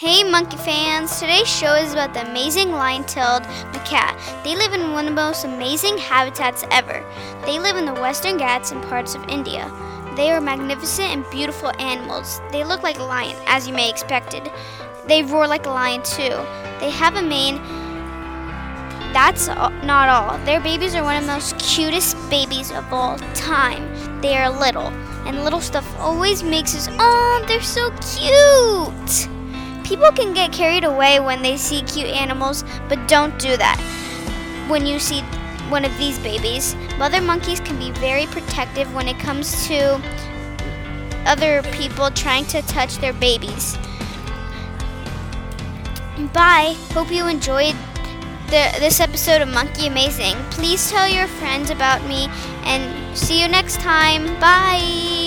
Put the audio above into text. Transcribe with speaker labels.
Speaker 1: Hey, monkey fans! Today's show is about the amazing lion tailed macaque. They live in one of the most amazing habitats ever. They live in the western Ghats and parts of India. They are magnificent and beautiful animals. They look like a lion, as you may expected. They roar like a lion, too. They have a mane. That's not all. Their babies are one of the most cutest babies of all time. They are little, and little stuff always makes us, oh, they're so cute! People can get carried away when they see cute animals, but don't do that when you see one of these babies. Mother monkeys can be very protective when it comes to other people trying to touch their babies. Bye. Hope you enjoyed the, this episode of Monkey Amazing. Please tell your friends about me and see you next time. Bye.